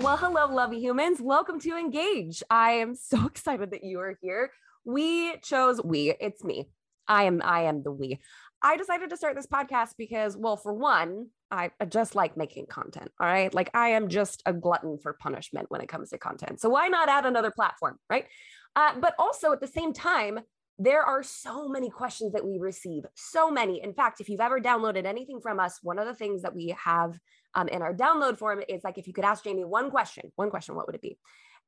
Well, hello, lovely humans. Welcome to Engage. I am so excited that you are here. We chose we, it's me. I am I am the we. I decided to start this podcast because, well, for one, I just like making content. All right. Like I am just a glutton for punishment when it comes to content. So why not add another platform? Right. Uh, but also at the same time, there are so many questions that we receive. So many. In fact, if you've ever downloaded anything from us, one of the things that we have um, in our download form is like, if you could ask Jamie one question, one question, what would it be?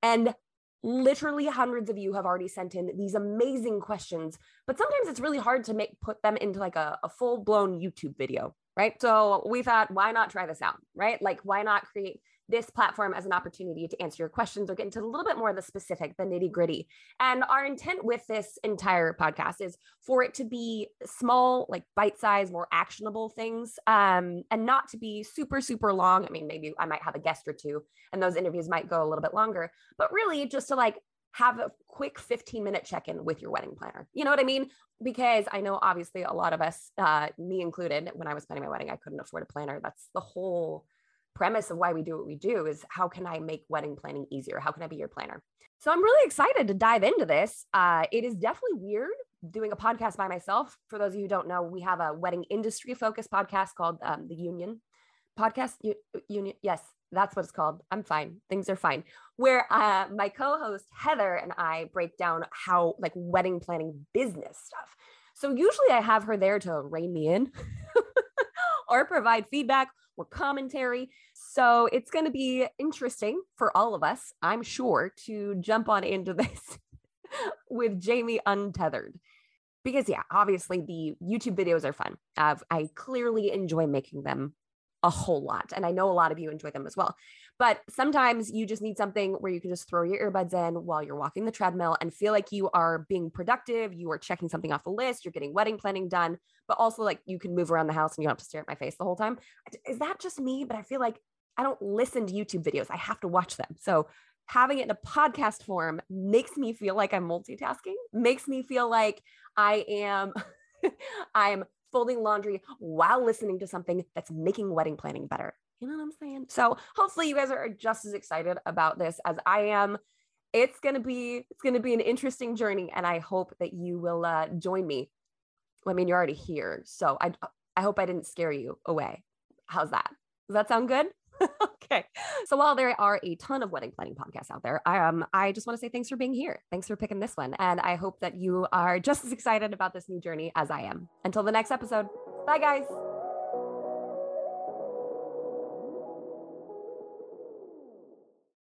And literally hundreds of you have already sent in these amazing questions but sometimes it's really hard to make put them into like a, a full-blown youtube video right so we thought why not try this out right like why not create this platform as an opportunity to answer your questions or get into a little bit more of the specific, the nitty gritty. And our intent with this entire podcast is for it to be small, like bite sized, more actionable things, um, and not to be super, super long. I mean, maybe I might have a guest or two, and those interviews might go a little bit longer, but really just to like have a quick 15 minute check in with your wedding planner. You know what I mean? Because I know obviously a lot of us, uh, me included, when I was planning my wedding, I couldn't afford a planner. That's the whole premise of why we do what we do is how can I make wedding planning easier? How can I be your planner? So I'm really excited to dive into this. Uh, it is definitely weird doing a podcast by myself. For those of you who don't know, we have a wedding industry focused podcast called um, the Union Podcast Union. Yes, that's what it's called. I'm fine. Things are fine. Where uh, my co-host Heather and I break down how like wedding planning business stuff. So usually I have her there to rein me in or provide feedback or commentary. So it's going to be interesting for all of us, I'm sure, to jump on into this with Jamie untethered. Because, yeah, obviously the YouTube videos are fun. Uh, I clearly enjoy making them a whole lot. And I know a lot of you enjoy them as well. But sometimes you just need something where you can just throw your earbuds in while you're walking the treadmill and feel like you are being productive. You are checking something off the list. You're getting wedding planning done, but also like you can move around the house and you don't have to stare at my face the whole time. Is that just me? But I feel like I don't listen to YouTube videos. I have to watch them. So having it in a podcast form makes me feel like I'm multitasking, makes me feel like I am I'm folding laundry while listening to something that's making wedding planning better. You know what I'm saying? So hopefully you guys are just as excited about this as I am. It's gonna be it's gonna be an interesting journey, and I hope that you will uh, join me. I mean, you're already here, so I I hope I didn't scare you away. How's that? Does that sound good? okay. So while there are a ton of wedding planning podcasts out there, um, I just want to say thanks for being here. Thanks for picking this one. And I hope that you are just as excited about this new journey as I am. Until the next episode. Bye, guys.